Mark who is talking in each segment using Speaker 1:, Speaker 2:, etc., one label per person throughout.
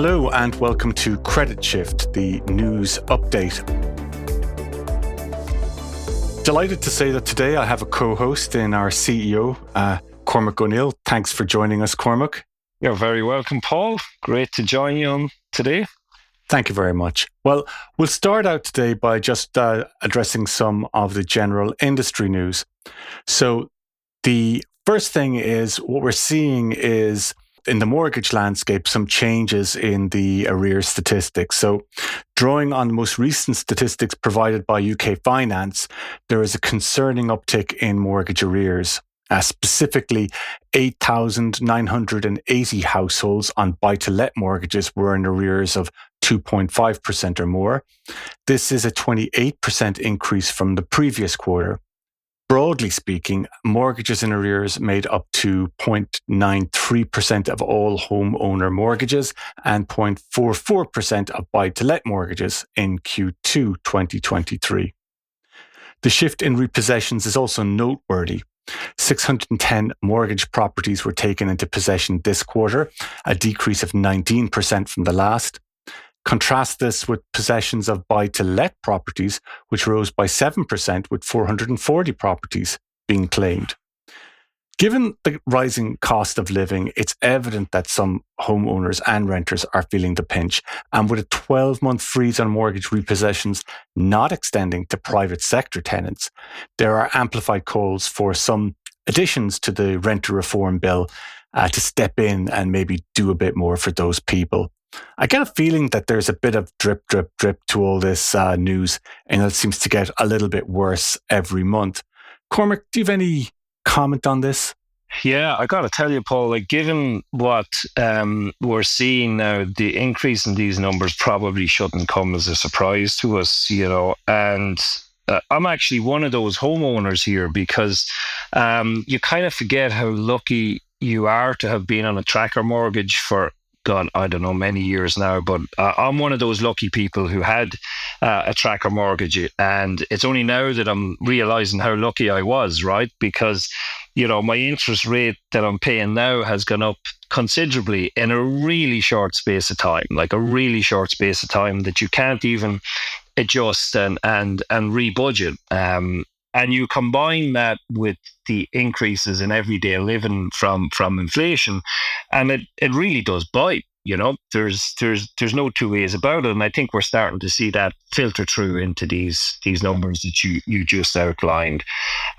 Speaker 1: Hello, and welcome to Credit Shift, the news update. Delighted to say that today I have a co host in our CEO, uh, Cormac O'Neill. Thanks for joining us, Cormac.
Speaker 2: You're very welcome, Paul. Great to join you on today.
Speaker 1: Thank you very much. Well, we'll start out today by just uh, addressing some of the general industry news. So, the first thing is what we're seeing is in the mortgage landscape some changes in the arrears statistics. So, drawing on the most recent statistics provided by UK Finance, there is a concerning uptick in mortgage arrears. Uh, specifically, 8,980 households on buy to let mortgages were in arrears of 2.5% or more. This is a 28% increase from the previous quarter. Broadly speaking, mortgages in arrears made up to 0.93% of all homeowner mortgages and 0.44% of buy to let mortgages in Q2 2023. The shift in repossessions is also noteworthy. 610 mortgage properties were taken into possession this quarter, a decrease of 19% from the last. Contrast this with possessions of buy to let properties, which rose by 7%, with 440 properties being claimed. Given the rising cost of living, it's evident that some homeowners and renters are feeling the pinch. And with a 12 month freeze on mortgage repossessions not extending to private sector tenants, there are amplified calls for some additions to the renter reform bill uh, to step in and maybe do a bit more for those people. I get a feeling that there's a bit of drip, drip, drip to all this uh, news, and it seems to get a little bit worse every month. Cormac, do you have any comment on this?
Speaker 2: Yeah, I got to tell you, Paul, like given what um, we're seeing now, the increase in these numbers probably shouldn't come as a surprise to us, you know. And uh, I'm actually one of those homeowners here because um, you kind of forget how lucky you are to have been on a tracker mortgage for I don't know, many years now, but uh, I'm one of those lucky people who had uh, a tracker mortgage. And it's only now that I'm realizing how lucky I was, right? Because, you know, my interest rate that I'm paying now has gone up considerably in a really short space of time, like a really short space of time that you can't even adjust and and and rebudget. Um, and you combine that with the increases in everyday living from from inflation and it, it really does bite you know? There's there's there's no two ways about it and i think we're starting to see that filter through into these these numbers that you you just outlined.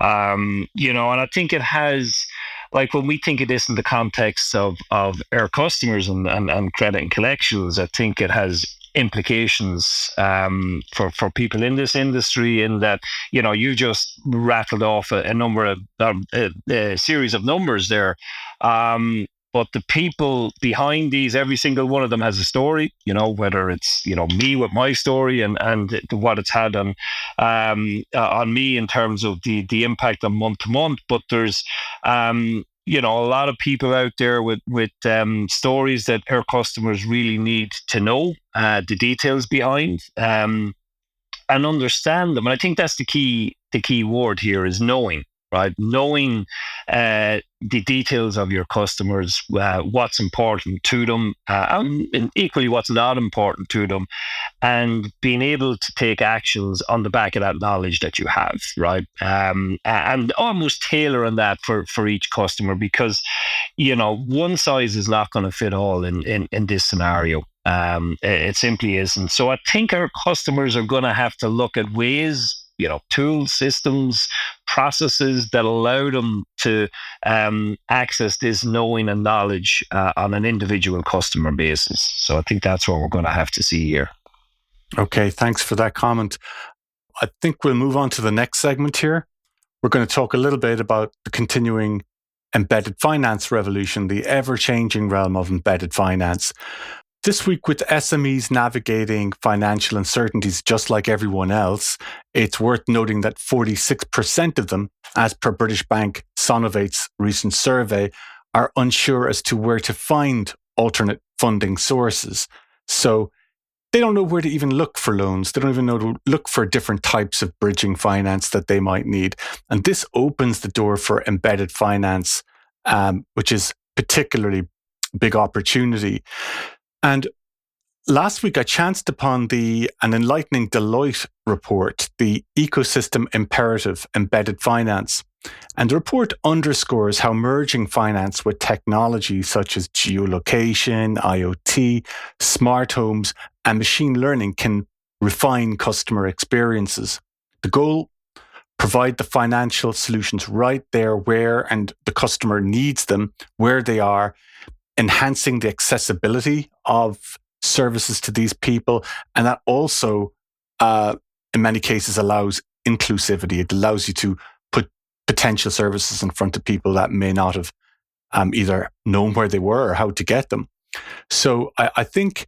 Speaker 2: Um you know and i think it has like when we think of this in the context of of our customers and, and, and credit and collections i think it has implications um, for for people in this industry. In that, you know, you just rattled off a, a number of um, a, a, series of numbers there. Um, but the people behind these, every single one of them has a story. You know, whether it's you know me with my story and and what it's had on um, uh, on me in terms of the the impact on month to month. But there's um, you know a lot of people out there with with um, stories that our customers really need to know uh, the details behind um, and understand them. And i think that's the key the key word here is knowing right? Knowing uh, the details of your customers, uh, what's important to them, uh, and equally what's not important to them, and being able to take actions on the back of that knowledge that you have, right? Um, and almost tailoring that for, for each customer because, you know, one size is not going to fit all in, in, in this scenario. Um, it simply isn't. So I think our customers are going to have to look at ways you know tools systems processes that allow them to um, access this knowing and knowledge uh, on an individual customer basis. So i think that's what we're going to have to see here.
Speaker 1: Okay thanks for that comment. I think we'll move on to the next segment here. We're going to talk a little bit about the continuing embedded finance revolution the ever changing realm of embedded finance this week, with SMEs navigating financial uncertainties just like everyone else, it's worth noting that 46% of them, as per British bank Sonovate's recent survey, are unsure as to where to find alternate funding sources. So they don't know where to even look for loans. They don't even know to look for different types of bridging finance that they might need. And this opens the door for embedded finance, um, which is particularly big opportunity. And last week I chanced upon the an enlightening Deloitte report, the ecosystem imperative embedded finance. And the report underscores how merging finance with technology such as geolocation, IoT, smart homes, and machine learning can refine customer experiences. The goal provide the financial solutions right there where and the customer needs them, where they are, enhancing the accessibility of services to these people. And that also, uh, in many cases, allows inclusivity. It allows you to put potential services in front of people that may not have um, either known where they were or how to get them. So I, I think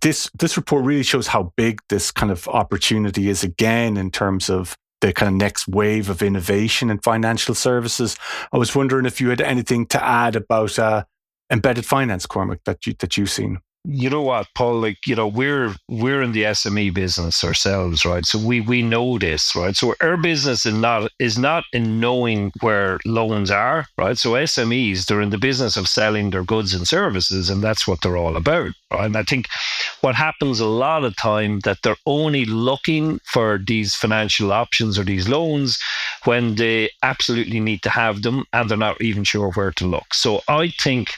Speaker 1: this this report really shows how big this kind of opportunity is again in terms of the kind of next wave of innovation in financial services. I was wondering if you had anything to add about uh, embedded finance, Cormac, that you that you've seen
Speaker 2: you know what, Paul? Like, you know, we're we're in the SME business ourselves, right? So we we know this, right? So our business is not is not in knowing where loans are, right? So SMEs, they're in the business of selling their goods and services, and that's what they're all about. Right? And I think what happens a lot of time that they're only looking for these financial options or these loans when they absolutely need to have them and they're not even sure where to look. So I think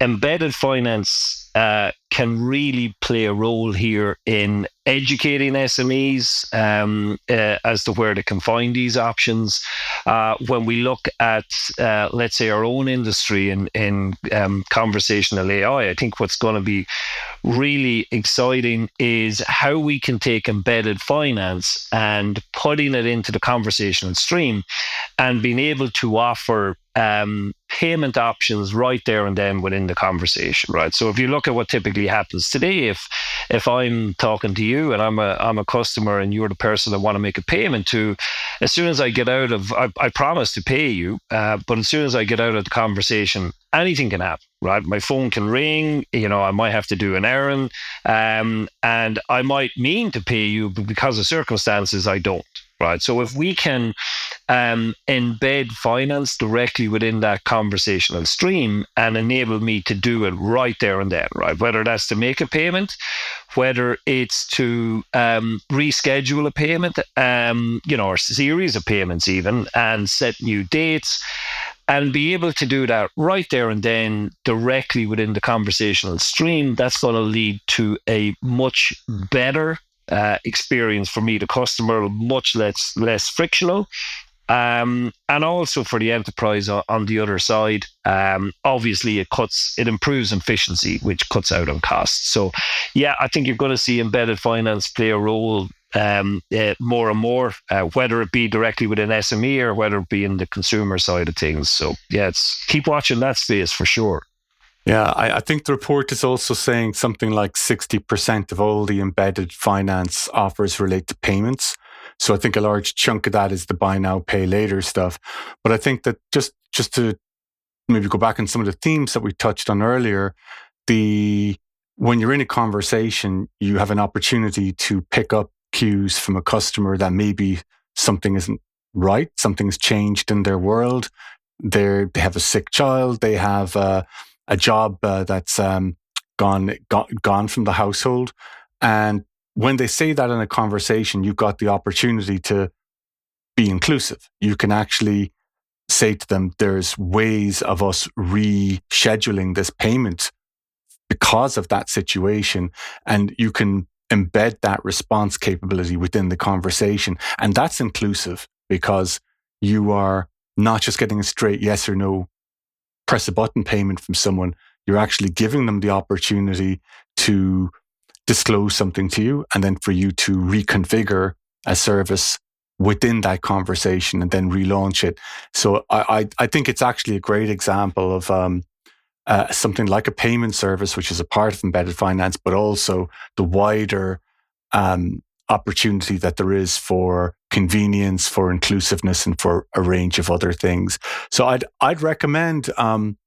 Speaker 2: embedded finance uh, can really play a role here in educating SMEs um, uh, as to where they can find these options. Uh, when we look at, uh, let's say, our own industry in, in um, conversational AI, I think what's going to be really exciting is how we can take embedded finance and putting it into the conversational stream and being able to offer um, payment options right there and then within the conversation, right? So if you look at what typically happens today, if if I'm talking to you and I'm a I'm a customer and you're the person I want to make a payment to, as soon as I get out of I, I promise to pay you, uh, but as soon as I get out of the conversation, anything can happen, right? My phone can ring, you know, I might have to do an errand, um, and I might mean to pay you, but because of circumstances, I don't, right? So if we can um, embed finance directly within that conversational stream and enable me to do it right there and then, right? Whether that's to make a payment, whether it's to um, reschedule a payment, um, you know, or series of payments even, and set new dates and be able to do that right there and then directly within the conversational stream, that's going to lead to a much better uh, experience for me, the customer, much less less frictional. Um, and also for the enterprise on, the other side, um, obviously it cuts, it improves efficiency, which cuts out on costs. So, yeah, I think you're going to see embedded finance play a role um, uh, more and more, uh, whether it be directly with an SME or whether it be in the consumer side of things. So, yeah, it's keep watching that space for sure.
Speaker 1: Yeah, I, I, think the report is also saying something like 60% of all the embedded finance offers relate to payments. So I think a large chunk of that is the buy now, pay later stuff. But I think that just just to maybe go back on some of the themes that we touched on earlier, the when you're in a conversation, you have an opportunity to pick up cues from a customer that maybe something isn't right, something's changed in their world. They're, they have a sick child, they have uh, a job uh, that's um, gone, gone gone from the household, and when they say that in a conversation, you've got the opportunity to be inclusive. You can actually say to them, "There's ways of us rescheduling this payment because of that situation," and you can embed that response capability within the conversation, and that's inclusive because you are not just getting a straight yes or no press a button payment from someone, you're actually giving them the opportunity to disclose something to you and then for you to reconfigure a service within that conversation and then relaunch it. So I, I, I think it's actually a great example of um, uh, something like a payment service, which is a part of embedded finance, but also the wider um, opportunity that there is for convenience, for inclusiveness, and for a range of other things. So I'd I'd recommend um,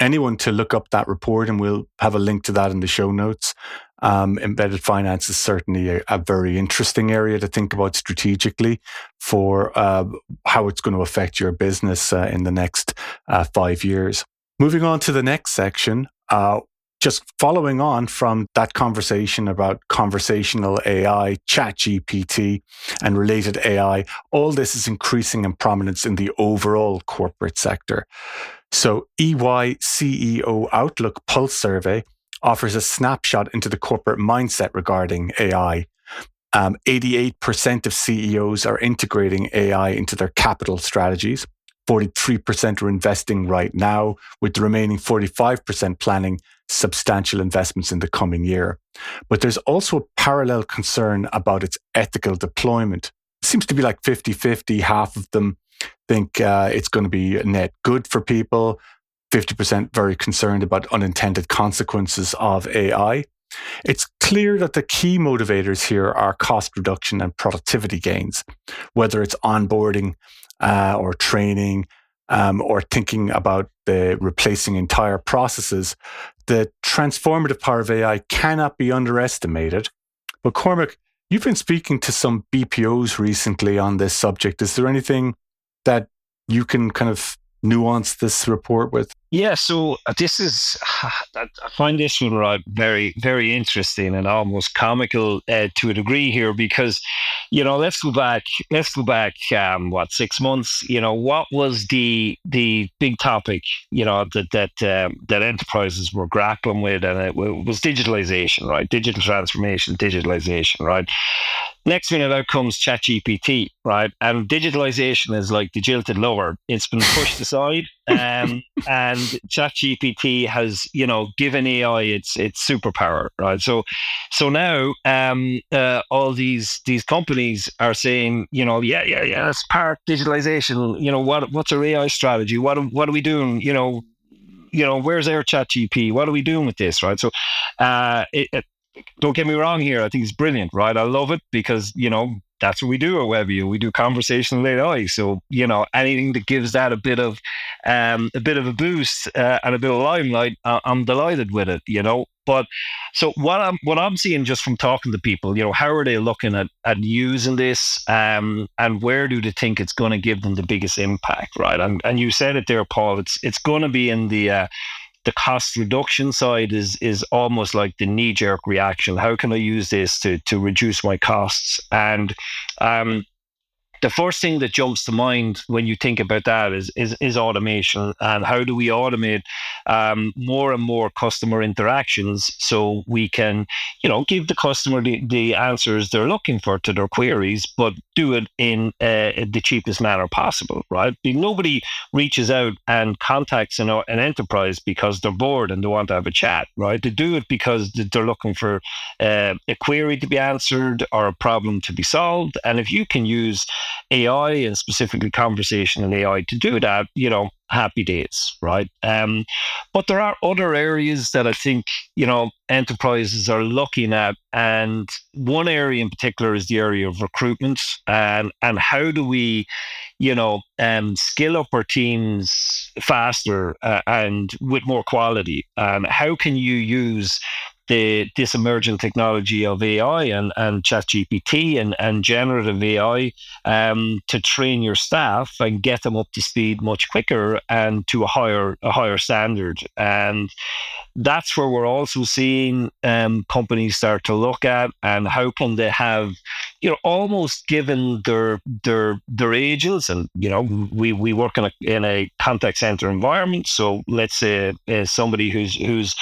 Speaker 1: anyone to look up that report, and we'll have a link to that in the show notes. Um, embedded finance is certainly a, a, very interesting area to think about strategically for uh, how it's going to affect your business uh, in the next uh, five years. Moving on to the next section, uh, just following on from that conversation about conversational AI, ChatGPT, and related AI, all this is increasing in prominence in the overall corporate sector. So, EY CEO Outlook Pulse Survey offers a snapshot into the corporate mindset regarding AI. Um, 88% of CEOs are integrating AI into their capital strategies. 43% are investing right now, with the remaining 45% planning substantial investments in the coming year. But there's also a parallel concern about its ethical deployment. It seems to be like 50 50. Half of them think uh, it's going to be net good for people, 50% very concerned about unintended consequences of AI. It's clear that the key motivators here are cost reduction and productivity gains, whether it's onboarding uh, or training um, or thinking about the replacing entire processes. The transformative power of AI cannot be underestimated. But Cormac, you've been speaking to some BPOs recently on this subject. Is there anything that you can kind of nuance this report with?
Speaker 2: Yeah, so uh, this is I find this one right very very interesting and almost comical uh, to a degree here because you know let's go back let's go back um, what six months you know what was the the big topic you know that that um, that enterprises were grappling with and it was digitalization right digital transformation digitalization right Next thing out comes ChatGPT, right? And digitalization is like the jilted lover. It's been pushed aside, um, and ChatGPT has, you know, given AI its its superpower, right? So, so now um, uh, all these these companies are saying, you know, yeah, yeah, yeah, let's part digitalization. You know, what what's our AI strategy? What what are we doing? You know, you know, where's our ChatGPT? What are we doing with this, right? So, uh, it, it don't get me wrong here. I think it's brilliant, right? I love it because, you know, that's what we do at Webio. We do conversational AI. So, you know, anything that gives that a bit of um, a bit of a boost uh, and a bit of limelight, uh, I'm delighted with it, you know. But so what I'm what I'm seeing just from talking to people, you know, how are they looking at, at using this um, and where do they think it's going to give them the biggest impact, right? And and you said it there, Paul. It's it's going to be in the uh, the cost reduction side is is almost like the knee jerk reaction. How can I use this to to reduce my costs? And um, the first thing that jumps to mind when you think about that is is, is automation and how do we automate um, more and more customer interactions so we can you know give the customer the, the answers they're looking for to their queries but do it in uh, the cheapest manner possible right? Nobody reaches out and contacts an, an enterprise because they're bored and they want to have a chat right? They do it because they're looking for uh, a query to be answered or a problem to be solved. And if you can use AI and specifically conversational AI to do that, you know, happy days, right? Um, but there are other areas that I think, you know, enterprises are looking at. And one area in particular is the area of recruitment and, and how do we, you know, um, skill up our teams faster uh, and with more quality? And how can you use the this emerging technology of AI and, and ChatGPT and, and generative AI um, to train your staff and get them up to speed much quicker and to a higher a higher standard. And that's where we're also seeing um, companies start to look at and how can they have, you know, almost given their their their ages and you know we, we work in a in a contact center environment. So let's say uh, somebody who's who's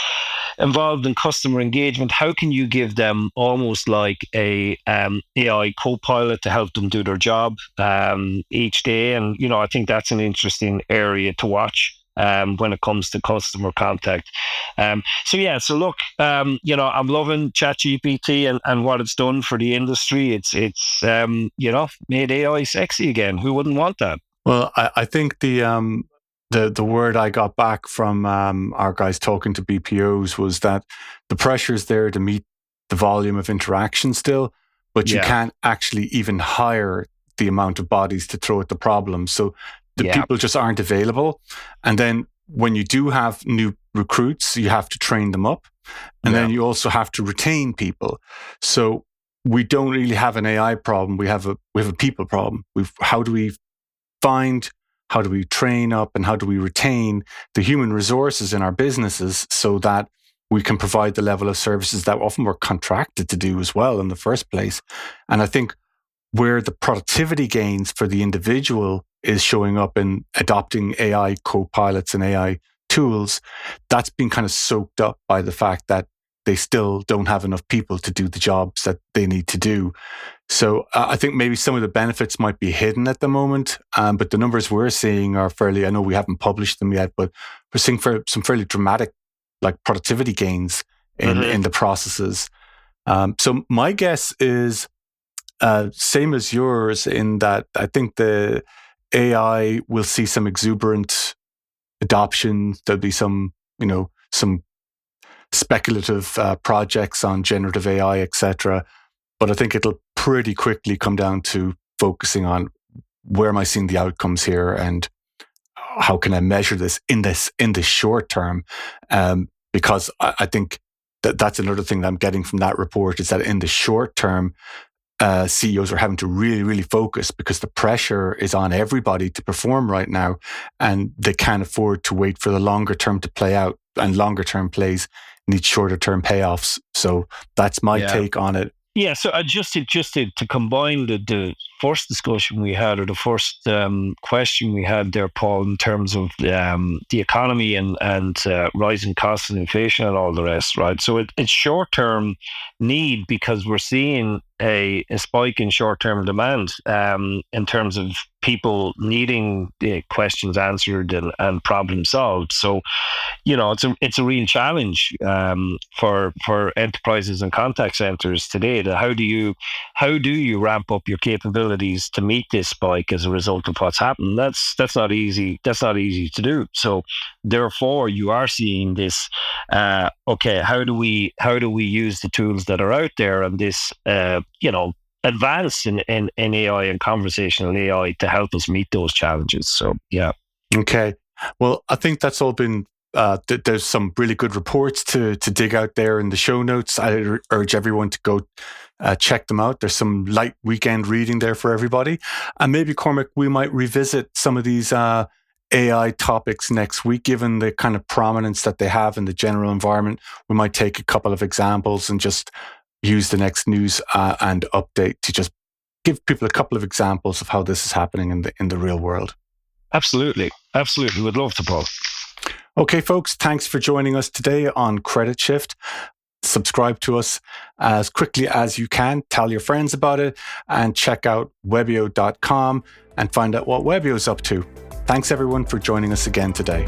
Speaker 2: involved in customer engagement, how can you give them almost like a um, AI co-pilot to help them do their job um, each day? And you know, I think that's an interesting area to watch. Um, when it comes to customer contact. Um, so yeah, so look, um, you know, I'm loving ChatGPT and, and what it's done for the industry. It's it's um, you know made AI sexy again. Who wouldn't want that?
Speaker 1: Well, I, I think the um, the the word I got back from um, our guys talking to BPOs was that the pressure is there to meet the volume of interaction still, but you yeah. can't actually even hire the amount of bodies to throw at the problem. So the yeah. people just aren't available. And then when you do have new recruits, you have to train them up, and yeah. then you also have to retain people. So we don't really have an AI problem. We have a we have a people problem. We've how do we find how do we train up and how do we retain the human resources in our businesses so that we can provide the level of services that often we're contracted to do as well in the first place. And I think where the productivity gains for the individual is showing up in adopting AI co-pilots and AI tools, that's been kind of soaked up by the fact that they still don't have enough people to do the jobs that they need to do. So uh, I think maybe some of the benefits might be hidden at the moment, um, but the numbers we're seeing are fairly. I know we haven't published them yet, but we're seeing for some fairly dramatic, like productivity gains in mm-hmm. in the processes. Um, so my guess is uh, same as yours in that I think the AI will see some exuberant adoption. There'll be some, you know, some speculative uh, projects on generative AI, etc. But I think it'll pretty quickly come down to focusing on where am I seeing the outcomes here and how can I measure this in this in the short term? Um, because I, I think that that's another thing that I'm getting from that report is that in the short term, uh, CEOs are having to really, really focus because the pressure is on everybody to perform right now, and they can't afford to wait for the longer term to play out. And longer term plays need shorter term payoffs. So that's my yeah. take on it.
Speaker 2: Yeah, so I just to, just to, to combine the, the first discussion we had, or the first um, question we had there, Paul, in terms of um, the economy and and uh, rising costs and inflation and all the rest, right? So it, it's short term need because we're seeing a, a spike in short term demand um, in terms of people needing uh, questions answered and, and problems solved. So, you know, it's a it's a real challenge um, for for enterprises and contact centers today. To how do you how do you ramp up your capabilities to meet this spike as a result of what's happened? That's that's not easy. That's not easy to do. So, therefore, you are seeing this. Uh, okay, how do we how do we use the tools that are out there and this uh, you know advance in, in, in AI and conversational AI to help us meet those challenges. So, yeah.
Speaker 1: Okay. Well, I think that's all been. Uh, th- there's some really good reports to to dig out there in the show notes. I r- urge everyone to go uh, check them out. There's some light weekend reading there for everybody, and maybe Cormac, we might revisit some of these uh, AI topics next week, given the kind of prominence that they have in the general environment. We might take a couple of examples and just use the next news uh, and update to just give people a couple of examples of how this is happening in the in the real world.
Speaker 2: Absolutely, absolutely, we would love to, Paul.
Speaker 1: Okay, folks, thanks for joining us today on Credit Shift. Subscribe to us as quickly as you can. Tell your friends about it and check out webio.com and find out what Webio is up to. Thanks everyone for joining us again today.